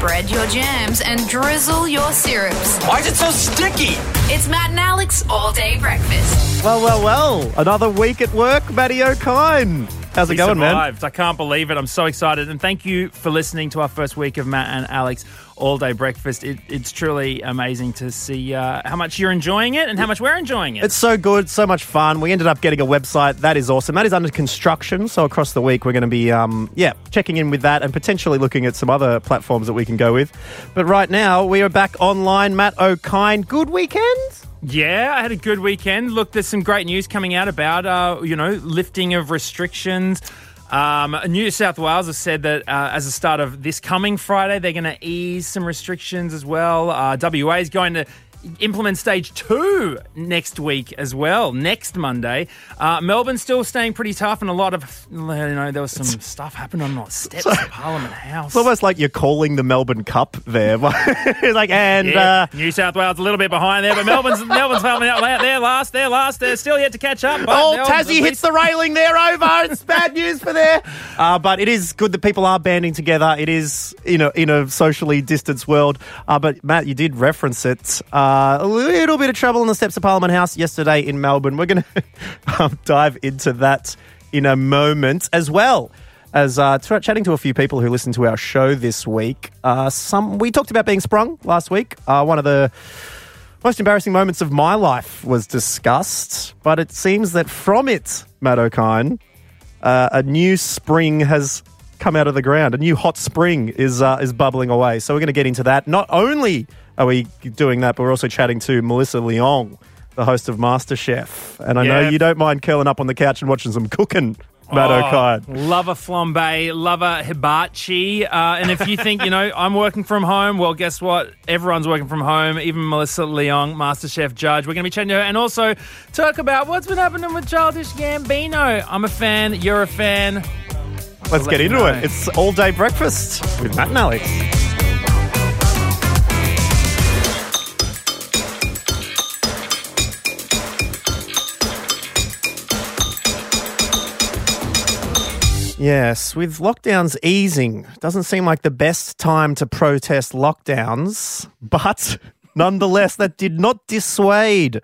Spread your jams and drizzle your syrups. Why is it so sticky? It's Matt and Alex all day breakfast. Well, well, well. Another week at work, Matty Okine. How's it We going, man? survived. I can't believe it. I'm so excited. And thank you for listening to our first week of Matt and Alex All Day Breakfast. It, it's truly amazing to see uh, how much you're enjoying it and how much we're enjoying it. It's so good, so much fun. We ended up getting a website. That is awesome. That is under construction. So across the week, we're going to be, um, yeah, checking in with that and potentially looking at some other platforms that we can go with. But right now, we are back online. Matt Okine, good weekend. Yeah, I had a good weekend. Look, there's some great news coming out about, uh, you know, lifting of restrictions. Um, New South Wales has said that uh, as a start of this coming Friday, they're going to ease some restrictions as well. Uh, WA is going to implement stage two next week as well, next Monday. Uh, Melbourne's still staying pretty tough, and a lot of, you know, there was some stuff happening on the steps of Parliament House. It's almost like you're calling the Melbourne Cup there. like, and Yeah, uh, New South Wales a little bit behind there, but Melbourne's Melbourne's coming out there last, they're last, they're still yet to catch up. Oh, Melbourne's Tassie hits the railing there over. It's bad news for there. Uh, but it is good that people are banding together. It is you know in a socially distanced world. Uh, but Matt, you did reference it. Uh, a little bit of trouble on the steps of Parliament House yesterday in Melbourne. We're going to um, dive into that in a moment as well. As uh, t- chatting to a few people who listened to our show this week, uh, some we talked about being sprung last week. Uh, one of the most embarrassing moments of my life was discussed, but it seems that from it, Matt Okine, uh, a new spring has come out of the ground. A new hot spring is uh, is bubbling away. So we're going to get into that. Not only are we doing that, but we're also chatting to Melissa Leong, the host of MasterChef. And I know Yeah. you don't mind curling up on the couch and watching some cooking, Matt Oh, Okine. Love a flambe, love a hibachi. Uh, and if you think, you know, I'm working from home, well, guess what? Everyone's working from home, even Melissa Leong, MasterChef judge. We're going to be chatting to her and also talk about what's been happening with Childish Gambino. I'm a fan, you're a fan. Let's let get you into know. it. It's all day breakfast with Matt and Alex. Yes, with lockdowns easing, doesn't seem like the best time to protest lockdowns, but nonetheless, that did not dissuade.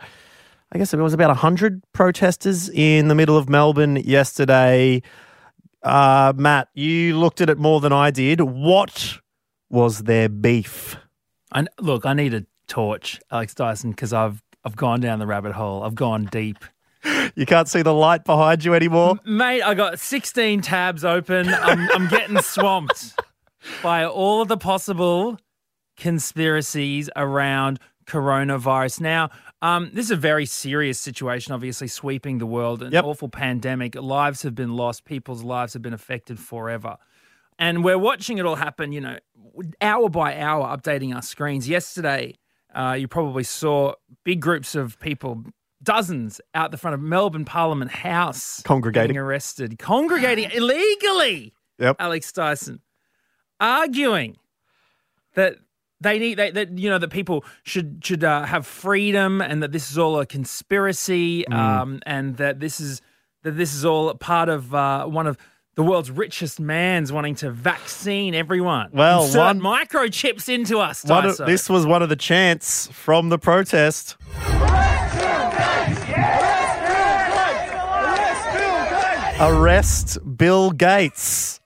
I guess it was about 100 protesters in the middle of Melbourne yesterday. Uh, Matt, you looked at it more than I did. What was their beef? And look, I need a torch, Alex Dyson, because I've I've gone down the rabbit hole. I've gone deep. You can't see the light behind you anymore. Mate, I got 16 tabs open. I'm, I'm getting swamped by all of the possible conspiracies around coronavirus. Now, um, this is a very serious situation, obviously, sweeping the world. An Yep. awful pandemic. Lives have been lost. People's lives have been affected forever. And we're watching it all happen, you know, hour by hour, updating our screens. Yesterday, uh, you probably saw big groups of people, dozens, out the front of Melbourne Parliament House, Congregating. arrested, congregating illegally. Yep. Alex Dyson arguing that they need they, that you know that people should should uh, have freedom and that this is all a conspiracy Mm. um, and that this is that this is all part of uh, one of the world's richest man's wanting to vaccine everyone. Well, Insert one- microchips into us. Of, this was one of the chants from the protest. Arrest Bill Gates.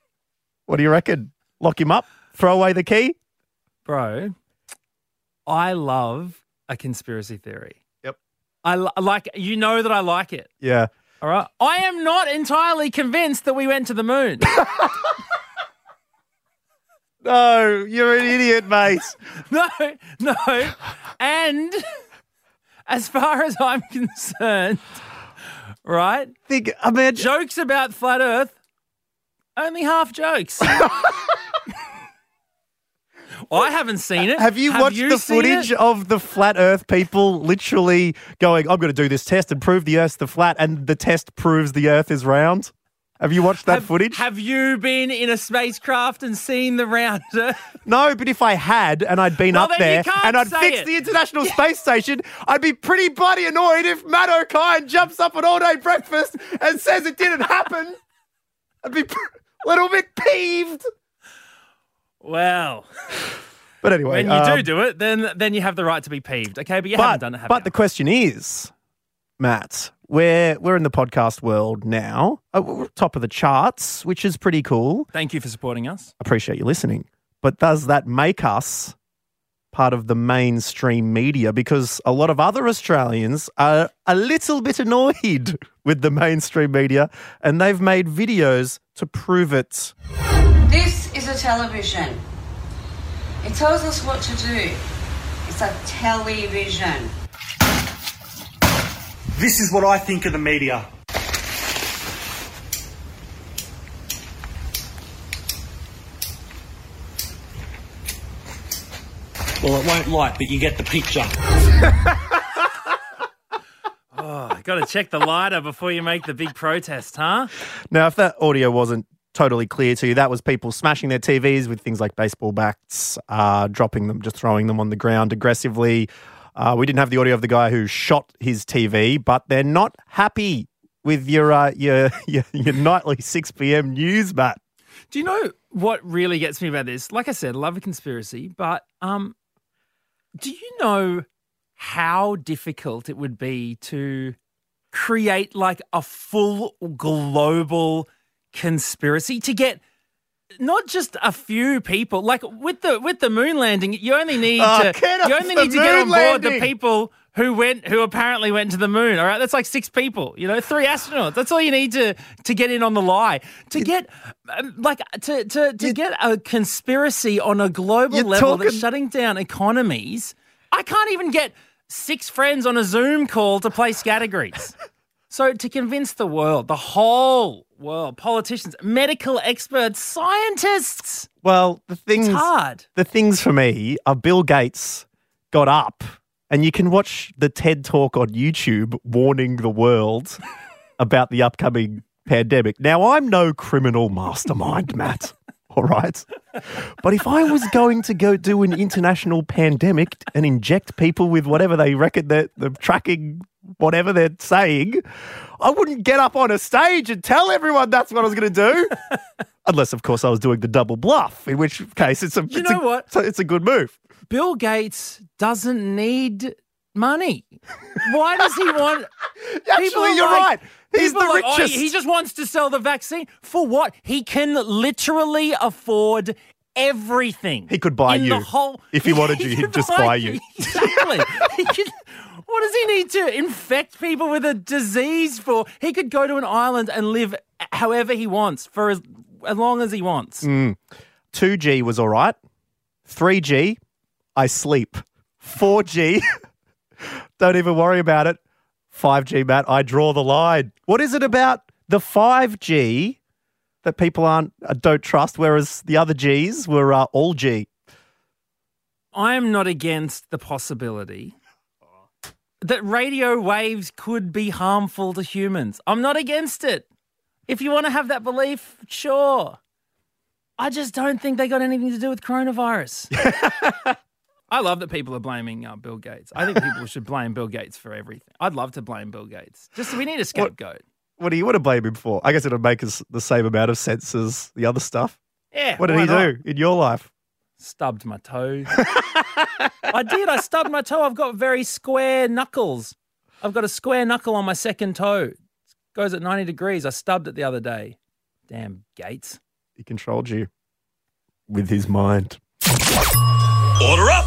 What do you reckon? Lock him up? Throw away the key? bro. I love a conspiracy theory. Yep. I li- like you know that I like it. Yeah. All right. I am not entirely convinced that we went to the moon. No, you're an idiot, mate. no, no. And as far as I'm concerned, right? Think, I mean, Jokes about flat Earth, only half jokes. I haven't seen it. Have you watched the footage it? of the flat Earth people literally going, "I'm going to do this test and prove the Earth's the flat," and the test proves the Earth is round? Have you watched that have, footage? Have you been in a spacecraft and seen the round Earth? no, but if I had and I'd been Well, up there and I'd fixed it. the International Space Station, I'd be pretty bloody annoyed if Matt Okine jumps up at all day breakfast and says it didn't happen. I'd be a little bit peeved. Well, But anyway, when you um, do do it, then then you have the right to be peeved. Okay, but you but, haven't done it. Have but you? the question is, Matt, we're we're in the podcast world now, uh, top of the charts, which is pretty cool. Thank you for supporting us. Appreciate you listening. But does that make us part of the mainstream media? Because a lot of other Australians are a little bit annoyed with the mainstream media, and they've made videos to prove it. This is a television. It tells us what to do. It's a television. This is what I think of the media. Well, it won't light, but you get the picture. Oh, got to check the lighter before you make the big protest, huh? Now, if that audio wasn't totally clear to you, that was people smashing their TVs with things like baseball bats, uh, dropping them, just throwing them on the ground aggressively. Uh, we didn't have the audio of the guy who shot his TV, but they're not happy with your uh, your, your your nightly six PM news, Matt. Do you know what really gets me about this? Like I said, love a conspiracy, but um, do you know how difficult it would be to create like a full global conspiracy to get not just a few people like with the with the moon landing you only need Oh, to get you only need to get on board the people who went who apparently went to the moon all right? That's like six people you know three astronauts. That's all you need to to get in on the lie. To get um, like to to to get a conspiracy on a global level that's shutting down economies i can't even get six friends on a zoom call to play categories so to convince the world the whole world politicians medical experts scientists Well, the things it's hard the things for me are Bill Gates got up, and you can watch the TED talk on YouTube warning the world about the upcoming pandemic. Now, I'm no criminal mastermind, Matt. All right. But if I was going to go do an international pandemic and inject people with whatever they reckon that the tracking, whatever they're saying, I wouldn't get up on a stage and tell everyone that's what I was going to do. Unless, of course, I was doing the double bluff, in which case it's a, You it's know a- what? so it's a good move. bill gates doesn't need money why does he want People Actually, you're like- right. He's the people like, richest. "Oh, he just wants to sell the vaccine for what he can literally afford everything He could buy in you. the whole If he wanted you, he'd just buy you. exactly He could- what does he need to infect people with a disease for he could go to an island and live however he wants for as, as long as he wants 2G was all right. 3G, I sleep. 4G, don't even worry about it. 5G, Matt, I draw the line. What is it about the 5G that people aren't uh, don't trust, whereas the other Gs were uh, all G? I am not against the possibility that radio waves could be harmful to humans. I'm not against it. If you want to have that belief, sure. I just don't think they got anything to do with coronavirus. I love that people are blaming uh, Bill Gates. I think people should blame Bill Gates for everything. I'd love to blame Bill Gates. Just we need a scapegoat. What do you want to blame him for? I guess it'll make us the same amount of sense as the other stuff. Yeah. What did he not? do in your life? Stubbed my toe. I did. I stubbed my toe. I've got very square knuckles. I've got a square knuckle on my second toe. goes at 90 degrees. I stubbed it the other day. Damn, Gates. He controlled you with his mind. Order up!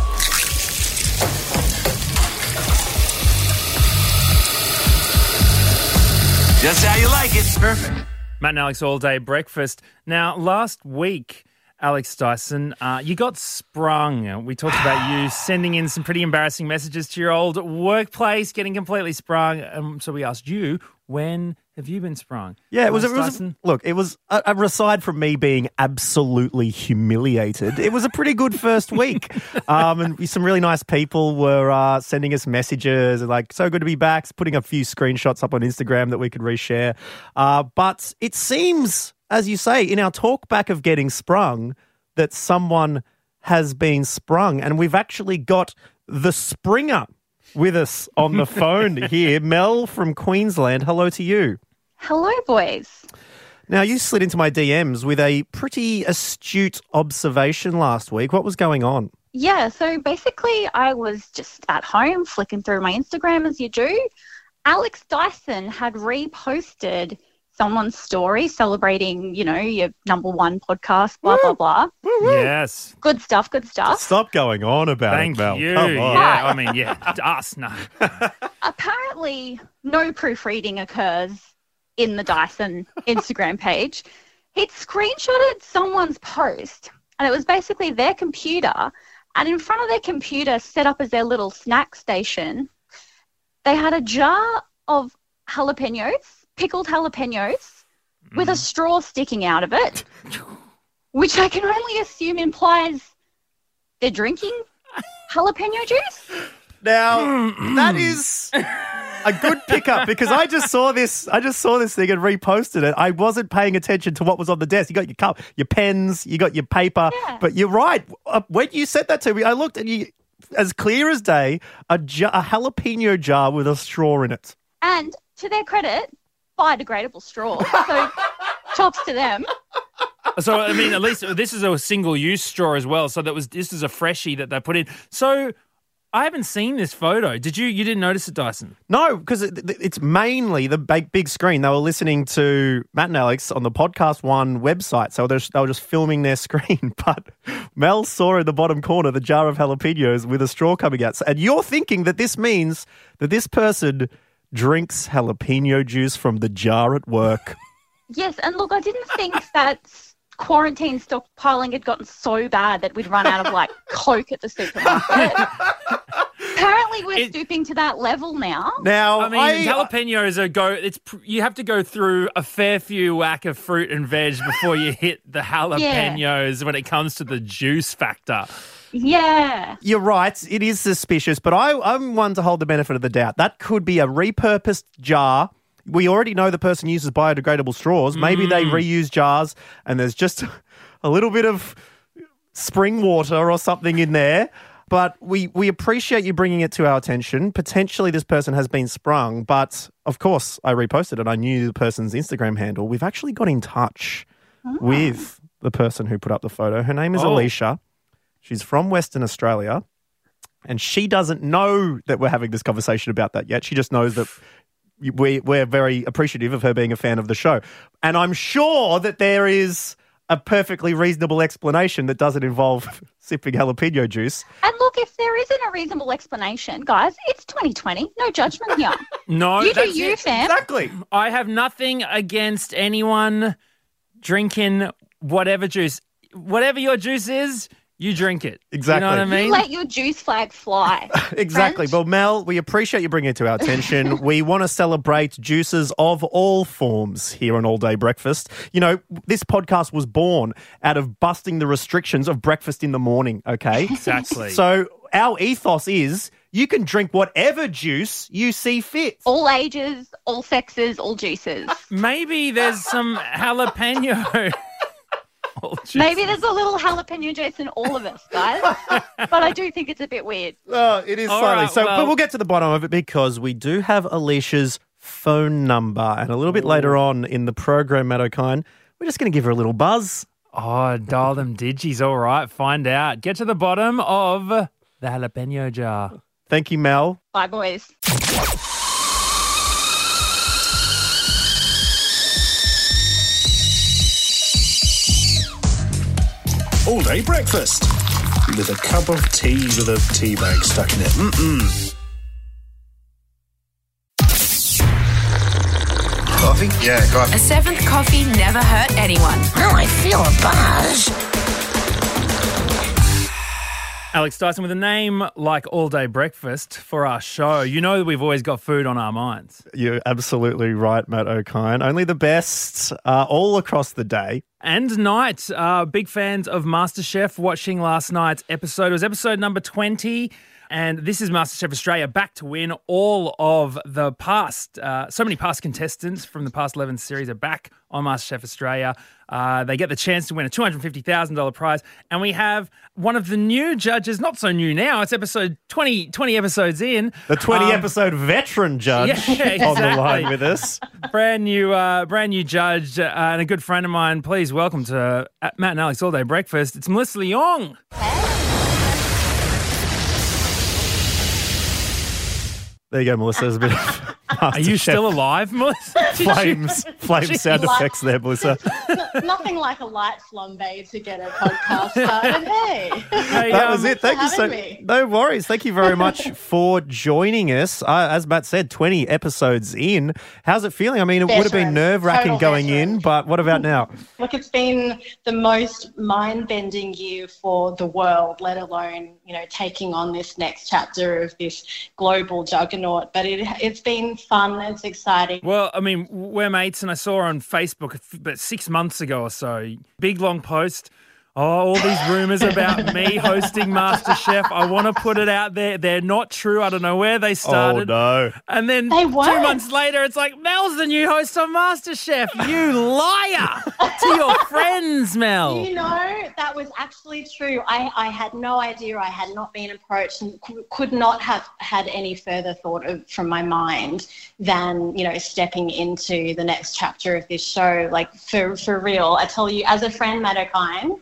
Just how you like it. Perfect. Matt and Alex all day breakfast. Now, last week, Alex Dyson, uh, you got sprung. We talked about you sending in some pretty embarrassing messages to your old workplace, getting completely sprung. Um, so we asked you, when have you been sprung? Yeah, it was. It was Dyson? look, it was uh, aside from me being absolutely humiliated. It was a pretty good first week, um, and some really nice people were uh, sending us messages and like, "So good to be back." Putting a few screenshots up on Instagram that we could reshare. Uh, but it seems, as you say, in our talk back of getting sprung, that someone has been sprung, and we've actually got the Springer with us on the phone here. Mel from Queensland. Hello to you. Hello, boys. Now, you slid into my DMs with a pretty astute observation last week. What was going on? Yeah, so basically, I was just at home flicking through my Instagram as you do. Alex Dyson had reposted someone's story celebrating, you know, your number one podcast, blah, blah, blah. Yes. Good stuff, good stuff. Stop going on about Thank it, Mel. you. Come on. Yeah, I mean, yeah, us, no. Apparently, no proofreading occurs in the Dyson Instagram page. He'd screenshotted someone's post, and it was basically their computer. And in front of their computer, set up as their little snack station, they had a jar of jalapenos, pickled jalapenos, with a straw sticking out of it, which I can only assume implies they're drinking jalapeno juice. Now that is a good pickup because I just saw this. I just saw this thing and reposted it. I wasn't paying attention to what was on the desk. You got your cup, your pens, you got your paper. Yeah. But you're right. Uh, When you said that to me, I looked and you, as clear as day, a, jar, a jalapeno jar with a straw in it. And to their credit, biodegradable straw. So chops to them. So I mean, at least this is a single-use straw as well. So that was this is a freshie that they put in. So I haven't seen this photo. Did you? You didn't notice it, Dyson? No, because it, it's mainly the big, big screen. They were listening to Matt and Alex on the Podcast One website, so they're, were just filming their screen. But Mel saw in the bottom corner the jar of jalapenos with a straw coming out. So- And you're thinking that this means that this person drinks jalapeno juice from the jar at work. Yes, and look, I didn't think that quarantine stockpiling had gotten so bad that we'd run out of like Coke at the supermarket. Apparently, we're It- stooping to that level now. Now, I mean, jalapenos are go. It's you have to go through a fair few whack of fruit and veg before you hit the jalapenos when it comes to the juice factor. Yeah. You're right. It is suspicious, but I, I'm one to hold the benefit of the doubt. That could be a repurposed jar. We already know the person uses biodegradable straws. Maybe they mm. reuse jars and there's just a little bit of spring water or something in there. But we, we appreciate you bringing it to our attention. Potentially, this person has been sprung, but of course, I reposted it. And I knew the person's Instagram handle. We've actually got in touch ah. with the person who put up the photo. Her name is Oh. Alicia. She's from Western Australia, and she doesn't know that we're having this conversation about that yet. She just knows that we, we're very appreciative of her being a fan of the show. And I'm sure that there is a perfectly reasonable explanation that doesn't involve sipping jalapeno juice. And look, if there isn't a reasonable explanation, guys, it's 2020. No judgment here. No, you do you, it. fam. Exactly. I have nothing against anyone drinking whatever juice, whatever your juice is. You drink it. Exactly. You know what I You mean? let your juice flag fly. Exactly. friend. Well, Mel, we appreciate you bringing it to our attention. we want to celebrate juices of all forms here on All Day Breakfast. You know, this podcast was born out of busting the restrictions of breakfast in the morning, okay? Exactly. So our ethos is you can drink whatever juice you see fit. all ages, all sexes, all juices. Maybe there's some jalapeno. Oh. Maybe there's a little jalapeno juice in all of us, guys. but I do think it's a bit weird. Oh, it is All slightly. right, so, well- but we'll get to the bottom of it because we do have Alicia's phone number. And a little bit later on in the program, Matt Okine, we're just going to give her a little buzz. Oh, dial them digis. All right, find out. Get to the bottom of the jalapeno jar. Thank you, Mel. Bye, boys. All day breakfast with a cup of tea with a tea bag stuck in it. Mm-mm. Coffee? Yeah, coffee. A seventh coffee never hurt anyone. Oh, I feel a buzz. Alex Dyson, with a name like All Day Breakfast for our show, you know that we've always got food on our minds. You're absolutely right, Matt Okine. Only the best uh, all across the day. and night. Uh, big fans of MasterChef watching last night's episode. It was episode number 20. And this is MasterChef Australia back to win. All of the past, uh, so many past contestants from the past 11 series are back on MasterChef Australia. Uh, they get the chance to win a $250,000 prize. And we have one of the new judges, not so new now, it's episode 20, 20 episodes in. The 20 Um, episode veteran judge Yeah, on the line with us. brand new, uh, brand new judge uh, and a good friend of mine. Please welcome to uh, Matt and Alex All Day Breakfast. It's Melissa Leong. There you go, Melissa. There's a bit of Are you still alive, Melissa? Did flames, flame sound Like- effects there, Melissa. Nothing like a light flambe to get a podcast started. Hey, Hey, That um, was it. Thank you so. having me. No worries. Thank you very much for joining us. Uh, as Matt said, twenty episodes in. How's it feeling? I mean, it would have been nerve wracking going in, but what about now? look, it's been the most mind-bending year for the world, let alone you know taking on this next chapter of this global juggernaut. But it it's been fun. It's exciting. Well, I mean, we're mates, and I saw on Facebook about six months ago or so. Big long post. Oh, all these rumors about me hosting MasterChef. I want to put it out there. They're not true. I don't know where they oh, started. Oh no! And then two months later, it's like, Mel's the new host on MasterChef. You liar to your friends, Mel. You know, that was actually true. I, I had no idea. I had not been approached and could not have had any further thought of from my mind than, you know, stepping into the next chapter of this show. Like, for, for real, I tell you, as a friend, Matt Okine,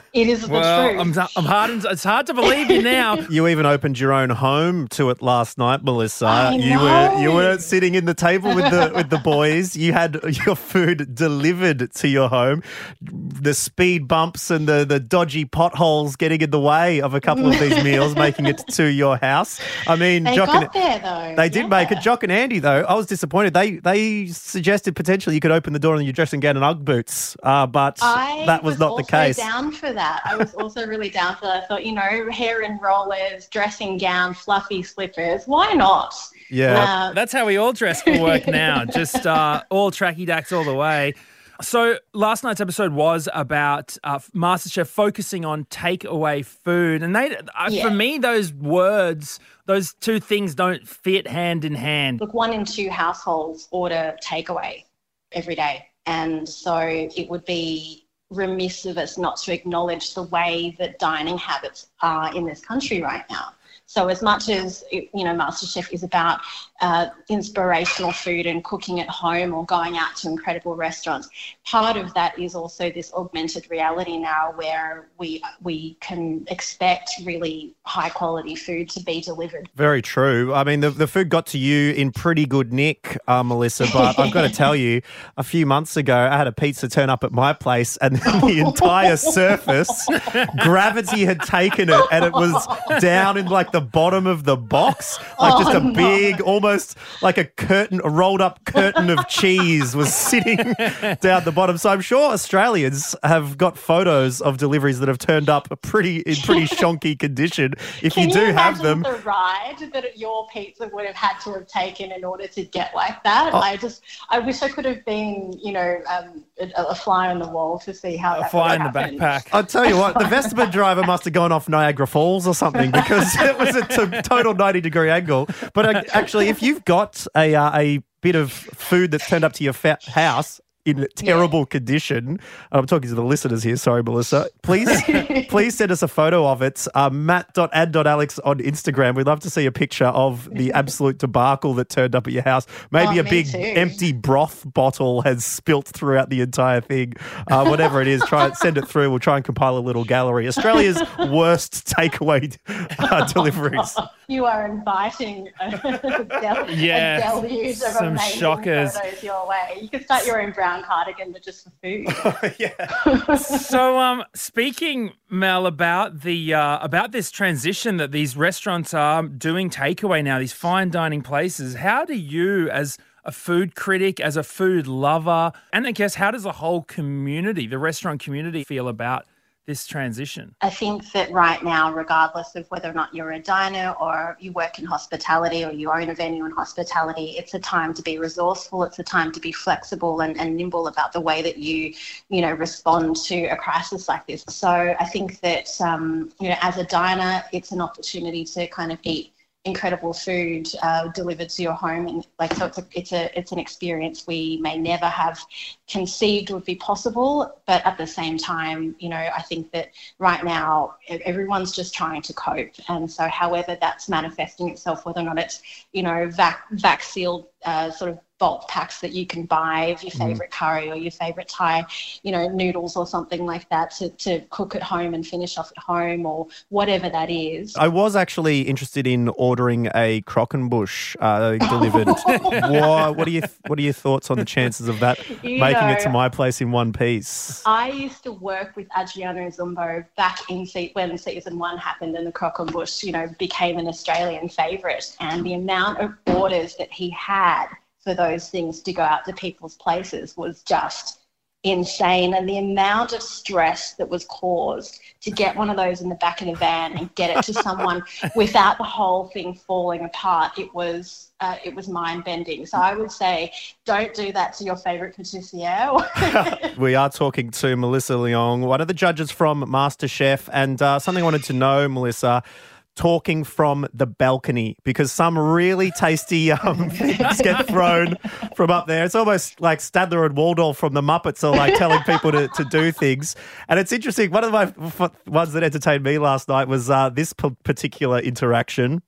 it is the Well, truth. I'm, I'm hard. It's hard to believe you now. You even opened your own home to it last night, Melissa. I you were you know. were sitting in the table with the with the boys. You had your food delivered to your home. The speed bumps and the, the dodgy potholes getting in the way of a couple of these meals, making it to your house. I mean, they Jock got and, there, though. They did make it. Jock and Andy, though, I was disappointed. They they suggested potentially you could open the door in your dressing gown and UGG boots, uh, but I that was, not the case. down for that. I was also really down for that. I thought, you know, hair and rollers, dressing gown, fluffy slippers. Why not? Yeah. Uh, That's how we all dress for work now. Just uh, all tracky dacks all the way. So last night's episode was about uh, MasterChef focusing on takeaway food, and they, uh, Yeah. for me, those words, those two things don't fit hand in hand. Look, one in two households order takeaway every day. And so it would be remiss of us not to acknowledge the way that dining habits are in this country right now. So as much as you know, MasterChef is about uh, inspirational food and cooking at home or going out to incredible restaurants, part of that is also this augmented reality now, where we we can expect really high quality food to be delivered Very true. I mean, the, the food got to you in pretty good nick, uh, Melissa, but I've got to tell you, a few months ago, I had a pizza turn up at my place and the entire surface, gravity had taken it and it was down in like the bottom of the box. Like just a Oh, no. big, almost like a curtain, a rolled up curtain of cheese was sitting down the bottom. So I'm sure Australians have got photos of deliveries that have turned up pretty in pretty shonky condition. If Can you do have them. The ride that your pizza would have had to have taken in order to get like that. Oh. I just, I wish I could have been, you know, um, a, a fly on the wall to see how A that fly would in the backpack. I'll tell you what, the Vespa driver must have gone off Niagara Falls or something because it was a t- total 90 degree angle. But uh, actually, if you've got a, uh, a bit of food that's turned up to your fa- house, in terrible condition. I'm talking to the listeners here. Sorry, Melissa. Please, please send us a photo of it. Uh, Matt.ad.alex on Instagram. We'd love to see a picture of the absolute debacle that turned up at your house. Maybe Oh, a big too. empty broth bottle has spilt throughout the entire thing. Uh, whatever it is, try it, send it through. We'll try and compile a little gallery. Australia's worst takeaway uh, deliveries. You are inviting a, del- Yeah, a deluge of some amazing shockers. photos your way. You could start your own brown cardigan, but just for food. Yeah. so um speaking mel about the uh, about this transition that these restaurants are doing takeaway now these fine dining places how do you as a food critic as a food lover and i guess how does the whole community the restaurant community feel about this transition? I think that right now, regardless of whether or not you're a diner or you work in hospitality or you own a venue in hospitality, it's a time to be resourceful. It's a time to be flexible and, and nimble about the way that you, you know, respond to a crisis like this. So I think that, um, you know, as a diner, it's an opportunity to kind of eat incredible food uh, delivered to your home and like so it's a, it's a it's an experience we may never have conceived would be possible but at the same time you know i think that right now everyone's just trying to cope. And so however that's manifesting itself whether or not it's you know vac vac sealed uh, sort of bulk packs that you can buy of your favorite curry or your favorite Thai, you know, noodles or something like that to, to cook at home and finish off at home or whatever that is. I was actually interested in ordering a crock croquembouche uh, delivered. what, what are you What are your thoughts on the chances of that You making it to my place in one piece? I used to work with Adriano Zumbo back in se- when season one happened and the croquembouche, you know, became an Australian favourite. And the amount of orders that he had for those things to go out to people's places was just insane. And the amount of stress that was caused to get one of those in the back of the van and get it to someone without the whole thing falling apart, it was uh, it was mind bending. So I would say, don't do that to your favourite patissier. We are talking to Melissa Leong, one of the judges from MasterChef, and uh, something I wanted to know, Melissa. Talking from the balcony because some really tasty um, things get thrown from up there. It's almost like Statler and Waldorf from the Muppets are like telling people to, to do things. And it's interesting. One of my f- ones that entertained me last night was uh, this p- particular interaction.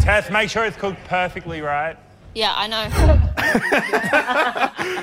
Tess, make sure it's cooked perfectly, right? Yeah, I know.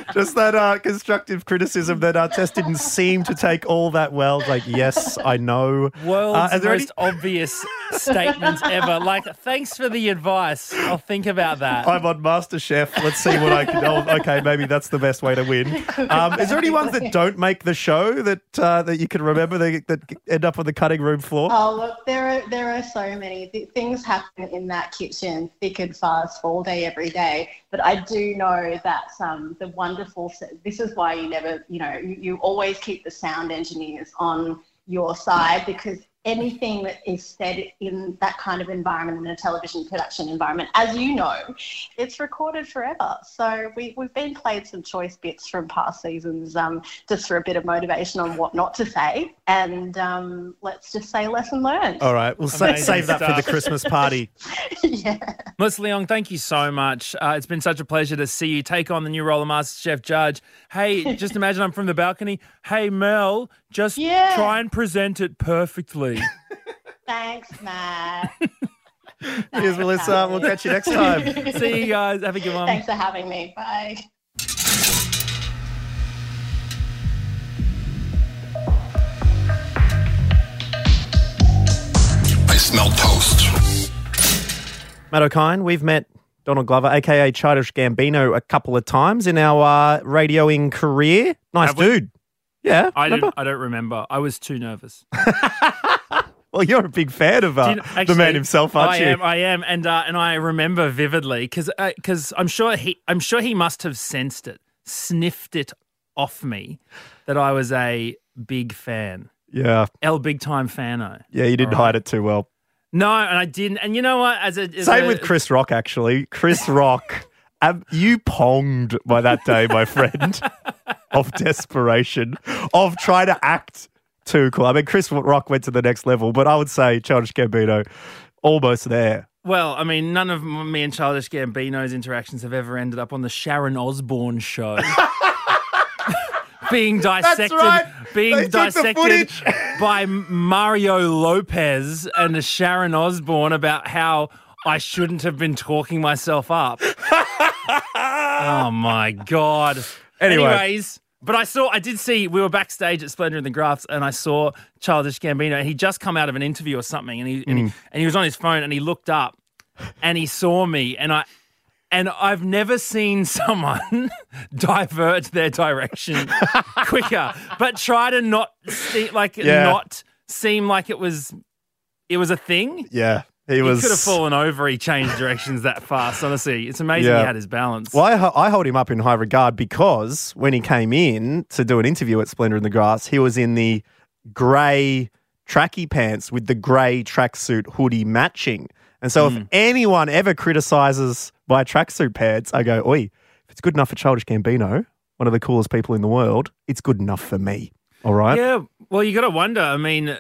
Just that uh, constructive criticism that uh, Tess didn't seem to take all that well. Like, yes, I know. World's Uh, are there most obvious statements ever. Like, thanks for the advice. I'll think about that. I'm on MasterChef. Let's see what I can. Oh, okay, maybe that's the best way to win. Um, is there any ones that don't make the show that uh, that you can remember that, that end up on the cutting room floor? Oh look, there are there are so many Th- things happen in that kitchen, thick and fast, all day, every day. But I do know that um, the wonderful. This is why you never, you know, you, you always keep the sound engineers on your side because anything that is said in that kind of environment in a television production environment, as you know, it's recorded forever. So we, we've been played some choice bits from past seasons um, just for a bit of motivation on what not to say. And um, let's just say lesson learned. All right, we'll sa- save that for the. Christmas party. Yeah. Melissa Leong, thank you so much. Uh, it's been such a pleasure to see you take on the new role of Master Chef judge. Hey, just imagine I'm from the balcony. Hey, Mel, just Yeah. try and present it perfectly. Thanks, Matt. Cheers, Melissa. We'll catch you next time. See you guys. Have a good one. Thanks for having me. Bye. I smell toast. Matt Okine, we've met Donald Glover, aka Childish Gambino, a couple of times in our uh, radioing career. Nice Have we? Yeah, I remember? don't, I don't remember. I was too nervous. Well, you're a big fan of uh, you know- the man himself, aren't I you? am. I am, and uh, and I remember vividly because because I'm sure he I'm sure he must have sensed it, sniffed it off me that I was a big fan. Yeah, L big time fan. fano. yeah, you didn't right. hide it too well. No, and I didn't. And you know what? As a as Same a- with Chris Rock, actually. Chris Rock, um, you ponged by that day, my friend, of desperation, of trying to act too cool. I mean, Chris Rock went to the next level, but I would say Childish Gambino, almost there. Well, I mean, none of me and Childish Gambino's interactions have ever ended up on the Sharon Osbourne show. being dissected, right. Being dissected by Mario Lopez and Sharon Osbourne about how I shouldn't have been talking myself up. oh my god. Anyway. Anyways, but I saw, I did see, we were backstage at Splendour in the Grass, and I saw Childish Gambino. and He'd just come out of an interview or something, and he, and, he Mm. and he was on his phone, and he looked up, and he saw me, and I, and I've never seen someone divert their direction quicker, but try to not see, like Yeah. not seem like it was, it was a thing. Yeah, he He was. could have fallen over. He changed directions that fast. Honestly, it's amazing Yeah. he had his balance. Well, I, I hold him up in high regard because when he came in to do an interview at Splendour in the Grass, he was in the grey tracky pants with the grey tracksuit hoodie matching. And so if anyone ever criticizes my tracksuit pants, I go, oi, if it's good enough for Childish Gambino, one of the coolest people in the world, it's good enough for me. All right? Yeah, well, you got to wonder. I mean, uh,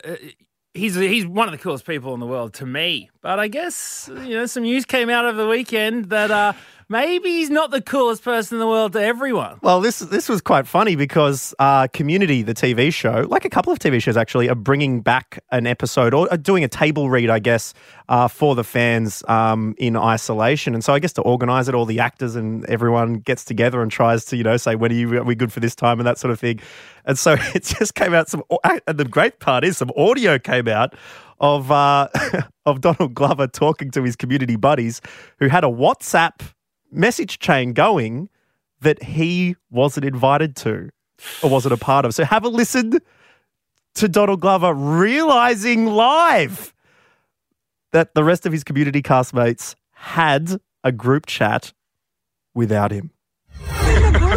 he's he's one of the coolest people in the world to me. But I guess you know some news came out over the weekend that uh, maybe he's not the coolest person in the world to everyone. Well, this this was quite funny because uh, Community, the TV show, like a couple of TV shows actually, are bringing back an episode or are doing a table read, I guess, uh, for the fans um, in isolation. And so I guess to organise it, all the actors and everyone gets together and tries to, you know, say when are you are we good for this time and that sort of thing. And so it just came out some. And the great part is some audio came out of uh, of Donald Glover talking to his community buddies who had a WhatsApp message chain going that he wasn't invited to or wasn't a part of. So have a listen to Donald Glover realizing live that the rest of his community castmates had a group chat without him.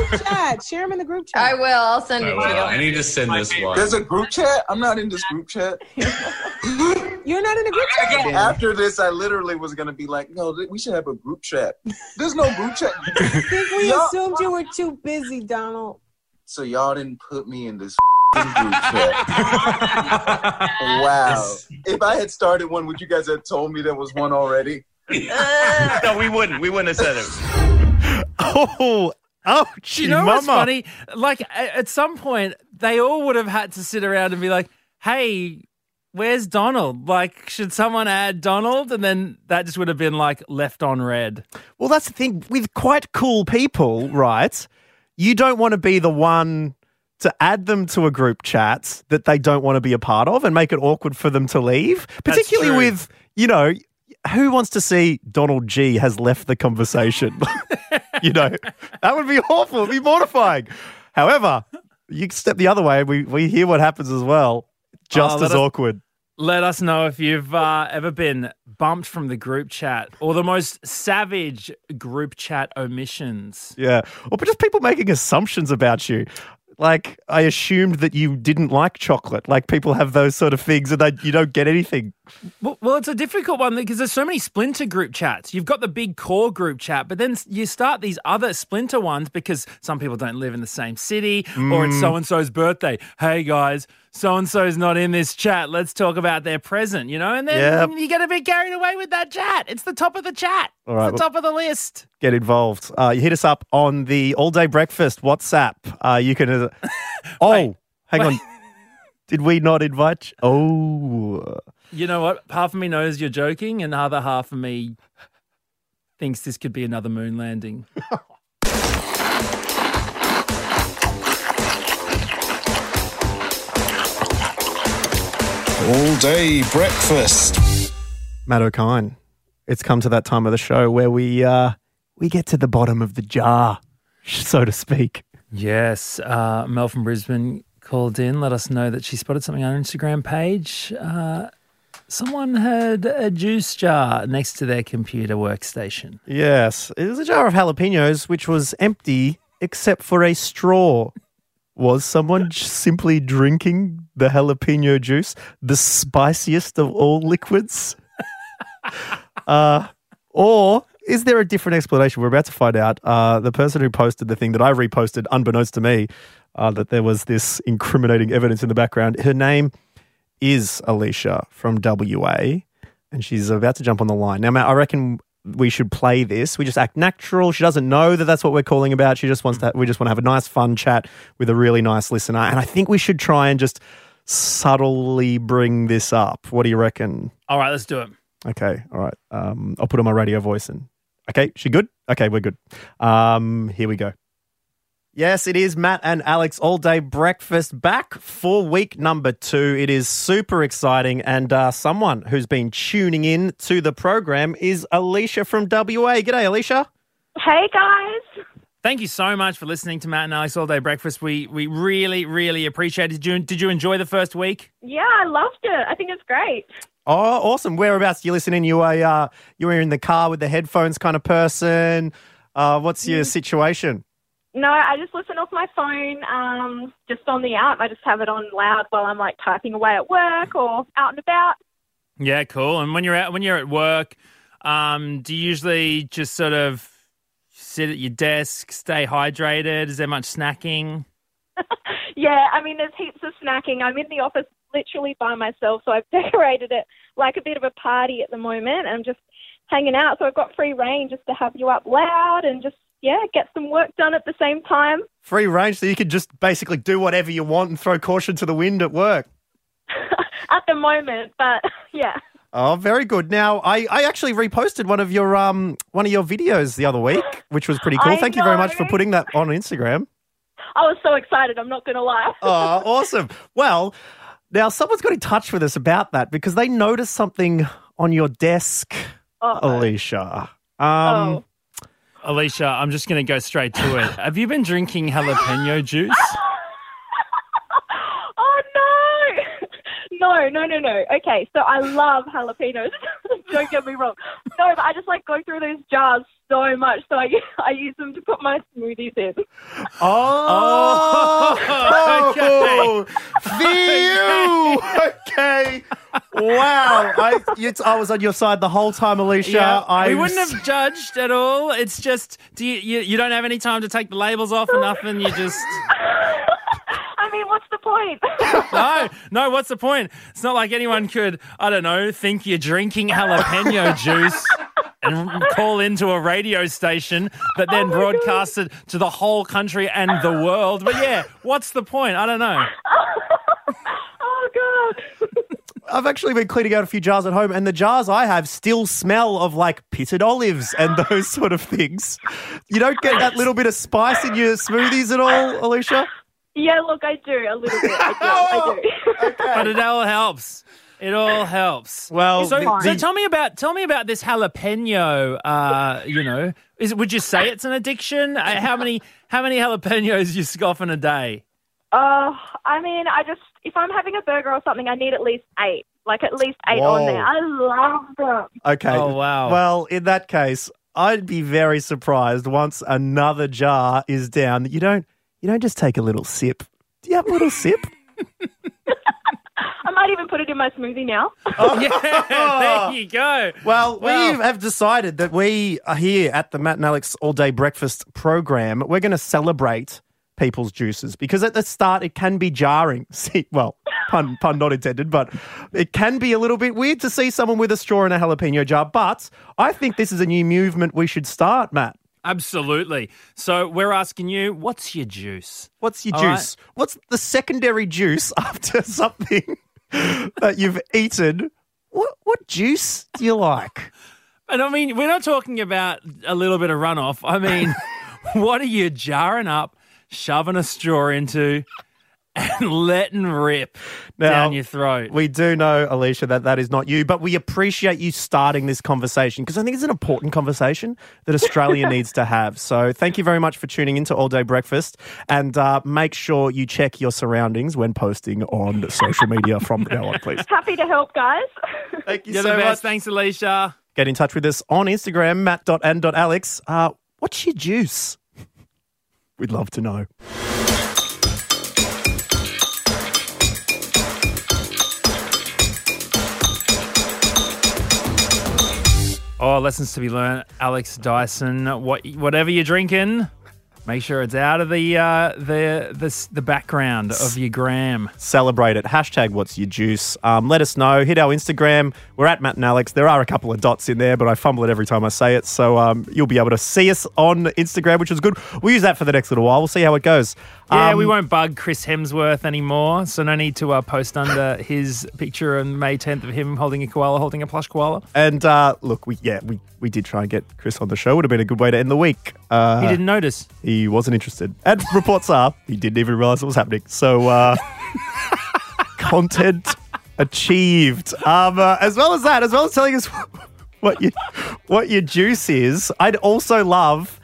Group chat. Share them in the group chat. I will. I'll send it to you. I need to send this one. There's a group chat. I'm not in this group chat. You're not in the group chat. After this, I literally was gonna be like, "No, we should have a group chat." There's no group chat. I think we Y'all- assumed you were too busy, Donald. So y'all didn't put me in this group chat. wow. If I had started one, would you guys have told me there was one already? no, we wouldn't. We wouldn't have said it. Oh, oh, you know what's funny? Like at some point, they all would have had to sit around and be like, "Hey, where's Donald? Like, should someone add Donald?" And then that just would have been like left on red. Well, that's the thing with quite cool people, right? You don't want to be the one to add them to a group chat that they don't want to be a part of and make it awkward for them to leave, particularly with, you know, who wants to see Donald G has left the conversation? you know, that would be awful. It'd be mortifying. However, you step the other way, we, we hear what happens as well. Just Oh, as us- awkward. Let us know if you've uh, ever been bumped from the group chat or the most savage group chat omissions. Yeah. Or just people making assumptions about you. Like, I assumed that you didn't like chocolate. Like, people have those sort of things and they, you don't get anything. Well, well, it's a difficult one because there's so many splinter group chats. You've got the big core group chat, but then you start these other splinter ones because some people don't live in the same city or it's Mm. so and so's birthday. Hey guys, so and so's not in this chat. Let's talk about their present, you know? And then Yep. you get a bit carried away with that chat. It's the top of the chat. All right, it's the top of the list. Get involved. Uh, you hit us up on the all day breakfast WhatsApp. Uh, you can. Uh, oh, hang on. Did we not invite? You? Oh. You know what? Half of me knows you're joking, and the other half of me thinks this could be another moon landing. All day breakfast. Matt Okine. It's come to that time of the show where we uh, we get to the bottom of the jar, so to speak. Yes, uh, Mel from Brisbane called in, let us know that she spotted something on her Instagram page. Uh, someone had a juice jar next to their computer workstation. Yes, it was a jar of jalapenos which was empty except for a straw. Was someone simply drinking the jalapeno juice, the spiciest of all liquids? uh, or is there a different explanation? We're about to find out. Uh, the person who posted the thing that I reposted, unbeknownst to me, uh, that there was this incriminating evidence in the background. Her name is Alicia from WA, and she's about to jump on the line. Now, Matt, I reckon we should play this. We just act natural. She doesn't know that that's what we're calling about. She just wants to. We just want to have a nice, fun chat with a really nice listener, and I think we should try and just subtly bring this up. What do you reckon? All right, let's do it. Okay, all right. Um, I'll put on my radio voice and. Okay, she good? Okay, we're good. Um, here we go. Yes, it is Matt and Alex all day breakfast back for week number two. It is super exciting, and uh, someone who's been tuning in to the program is Alicia from WA. G'day, Alicia. Hey guys. Thank you so much for listening to Matt and Alex All Day Breakfast. We we really, really appreciate it. Did you, did you enjoy the first week? Yeah, I loved it. I think it's great. Oh, awesome! Whereabouts do you listen in? You are uh, you were in the car with the headphones kind of person. Uh, what's your situation? No, I just listen off my phone, um, just on the app. I just have it on loud while I'm like typing away at work or out and about. Yeah, cool. And when you're out, when you're at work, um, do you usually just sort of sit at your desk, stay hydrated? Is there much snacking? Yeah, I mean, there's heaps of snacking. I'm in the office literally by myself, so I've decorated it like a bit of a party at the moment. I'm just hanging out, so I've got free reign just to have you up loud and just yeah, get some work done at the same time. Free range, so you can just basically do whatever you want and throw caution to the wind at work. At the moment, but yeah. Oh, very good. Now, I, I actually reposted one of your um one of your videos the other week, which was pretty cool. I Thank you very much for putting that on Instagram. I was so excited, I'm not going to lie. Oh, awesome. Well, now someone's got in touch with us about that because they noticed something on your desk, Uh-oh. Alicia. Um, Alicia, I'm just going to go straight to it. Have you been drinking jalapeno juice? Oh no! No, no, no, no. Okay, so I love jalapenos. Don't get me wrong. No, but I just like go through those jars so much, so I I use them to put my smoothies in. Oh, oh okay. phew. Okay. Wow. I, you, I was on your side the whole time, Alicia. Yeah, I we wouldn't have judged at all. It's just, do you, you you don't have any time to take the labels off or nothing? You just I mean, what's the point? no, no. What's the point? It's not like anyone could, I don't know, think you're drinking jalapeno juice and call into a radio station that then oh broadcasts it to the whole country and the world. But yeah, what's the point? I don't know. oh god. I've actually been cleaning out a few jars at home, and the jars I have still smell of like pitted olives and those sort of things. You don't get that little bit of spice in your smoothies at all, Alicia? Yeah, look, I do a little bit. I do. I do. But it all helps. It all helps. Well, so, the- so tell me about tell me about this jalapeno. Uh, you know, is would you say it's an addiction? Uh, How many how many jalapenos you scoff in a day? Uh, I mean, I just if I'm having a burger or something, I need at least eight. Like at least eight on there. I love them. Okay. Oh, wow. Well, in that case, I'd be very surprised once another jar is down that you don't you don't just take a little sip. Do you have a little sip? I might even put it in my smoothie now. Oh, yeah, there you go. Well, Well- we have decided that we are here at the Matt and Alex All Day Breakfast program. We're going to celebrate people's juices because at the start it can be jarring. See, well, pun pun not intended, but it can be a little bit weird to see someone with a straw in a jalapeno jar. But I think this is a new movement we should start, Matt. Absolutely. So we're asking you, what's your juice? What's your All juice? What's the secondary juice after something that you've eaten? What what juice do you like? And I mean, we're not talking about a little bit of runoff. I mean, what are you jarring up, shoving a straw into, and letting rip down your throat? We do know, Alicia, that that is not you, but we appreciate you starting this conversation because I think it's an important conversation that Australia needs to have. So thank you very much for tuning into All Day Breakfast and uh, make sure you check your surroundings when posting on social media from now on, please. Happy to help, guys. Thank you You're so the much. Thanks, Alicia. Get in touch with us on Instagram, matt.and.alex. Uh, what's your juice? We'd love to know. Oh, lessons to be learned. Alex Dyson. What, whatever you're drinking, make sure it's out of the uh, the the the background of your gram. Celebrate it. Hashtag what's your juice. Um, let us know. Hit our Instagram. We're at Matt and Alex. There are a couple of dots in there, but I fumble it every time I say it. So um, you'll be able to see us on Instagram, which is good. We'll use that for the next little while. We'll see how it goes. Yeah, Um, we won't bug Chris Hemsworth anymore, so no need to uh, post under his picture on May 10th of him holding a koala, holding a plush koala. And uh, look, we yeah, we, we did try and get Chris on the show. Would have been a good way to end the week. Uh, he didn't notice. He wasn't interested. And reports are he didn't even realize it was happening. So uh, content achieved. Um, uh, as well as that, as well as telling us what your what your juice is, I'd also love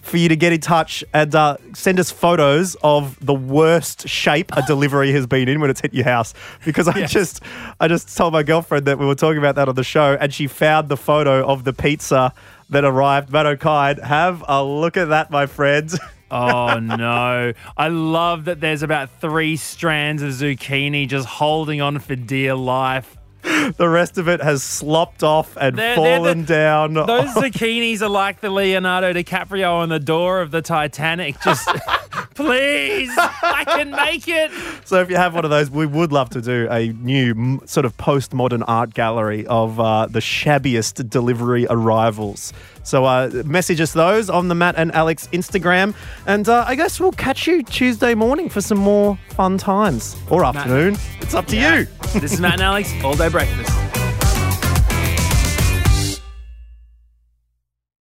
for you to get in touch and uh, send us photos of the worst shape a delivery has been in when it's hit your house. Because I just I just told my girlfriend that we were talking about that on the show, and she found the photo of the pizza that arrived. Matt Okine, have a look at that, my friends. Oh no. I love that there's about three strands of zucchini just holding on for dear life. The rest of it has slopped off and They're- they're fallen the- down. Those zucchinis are like the Leonardo DiCaprio on the door of the Titanic. Just please, I can make it. So if you have one of those, we would love to do a new m- sort of postmodern art gallery of uh, the shabbiest delivery arrivals. So uh, message us those on the Matt and Alex Instagram, and uh, I guess we'll catch you Tuesday morning for some more fun times or afternoon. It's up to you. This is Matt and Alex, all day breakfast.